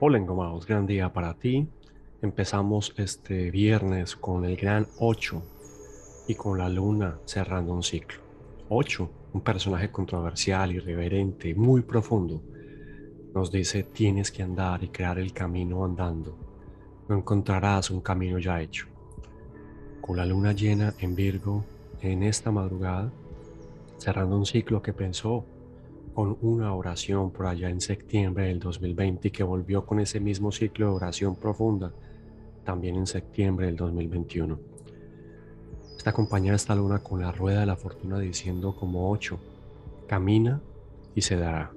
Hola Engomados, gran día para ti. Empezamos este viernes con el gran 8 y con la luna cerrando un ciclo. 8, un personaje controversial, irreverente, muy profundo, nos dice tienes que andar y crear el camino andando. No encontrarás un camino ya hecho. Con la luna llena en Virgo en esta madrugada, cerrando un ciclo que pensó con una oración por allá en septiembre del 2020 y que volvió con ese mismo ciclo de oración profunda también en septiembre del 2021. Está acompañada esta luna con la rueda de la fortuna diciendo como ocho, camina y se dará.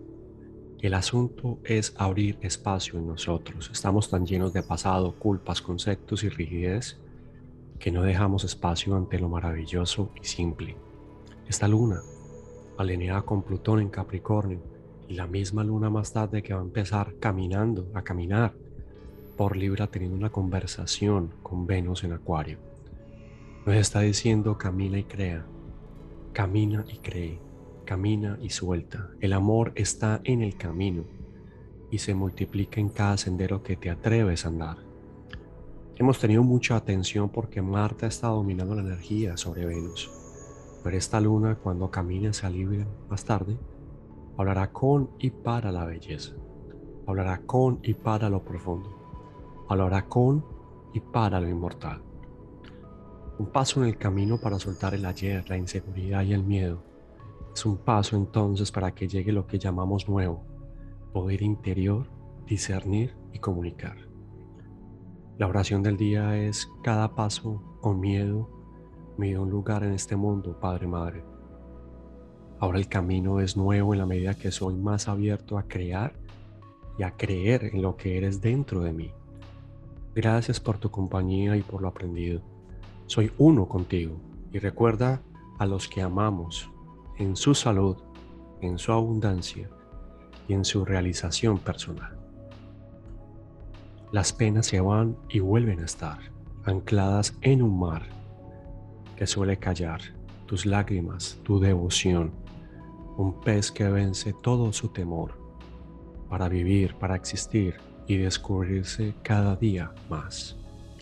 El asunto es abrir espacio en nosotros. Estamos tan llenos de pasado, culpas, conceptos y rigidez que no dejamos espacio ante lo maravilloso y simple. Esta luna alineada con Plutón en Capricornio y la misma luna más tarde que va a empezar caminando, a caminar por Libra teniendo una conversación con Venus en Acuario. Nos está diciendo camina y crea, camina y cree, camina y suelta. El amor está en el camino y se multiplica en cada sendero que te atreves a andar. Hemos tenido mucha atención porque Marta está dominando la energía sobre Venus pero esta luna, cuando camine hacia libre más tarde, hablará con y para la belleza. Hablará con y para lo profundo. Hablará con y para lo inmortal. Un paso en el camino para soltar el ayer, la inseguridad y el miedo. Es un paso entonces para que llegue lo que llamamos nuevo, poder interior, discernir y comunicar. La oración del día es cada paso con miedo, me un lugar en este mundo, Padre Madre. Ahora el camino es nuevo en la medida que soy más abierto a crear y a creer en lo que eres dentro de mí. Gracias por tu compañía y por lo aprendido. Soy uno contigo y recuerda a los que amamos en su salud, en su abundancia y en su realización personal. Las penas se van y vuelven a estar ancladas en un mar que suele callar, tus lágrimas, tu devoción, un pez que vence todo su temor para vivir, para existir y descubrirse cada día más.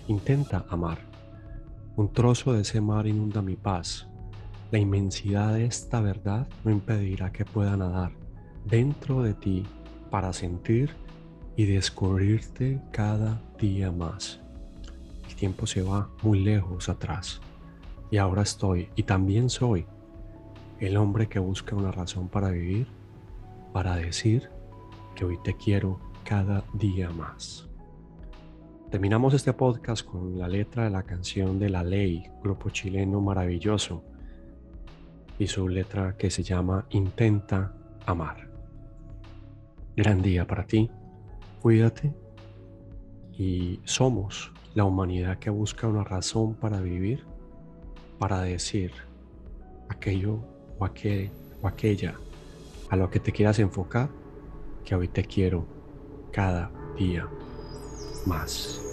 Intenta amar. Un trozo de ese mar inunda mi paz. La inmensidad de esta verdad no impedirá que pueda nadar dentro de ti para sentir y descubrirte cada día más. El tiempo se va muy lejos atrás y ahora estoy y también soy el hombre que busca una razón para vivir, para decir que hoy te quiero cada día más. Terminamos este podcast con la letra de la canción de La Ley, grupo chileno maravilloso, y su letra que se llama Intenta Amar. Gran día para ti, cuídate y somos la humanidad que busca una razón para vivir para decir aquello o, aquel, o aquella a lo que te quieras enfocar, que hoy te quiero cada día más.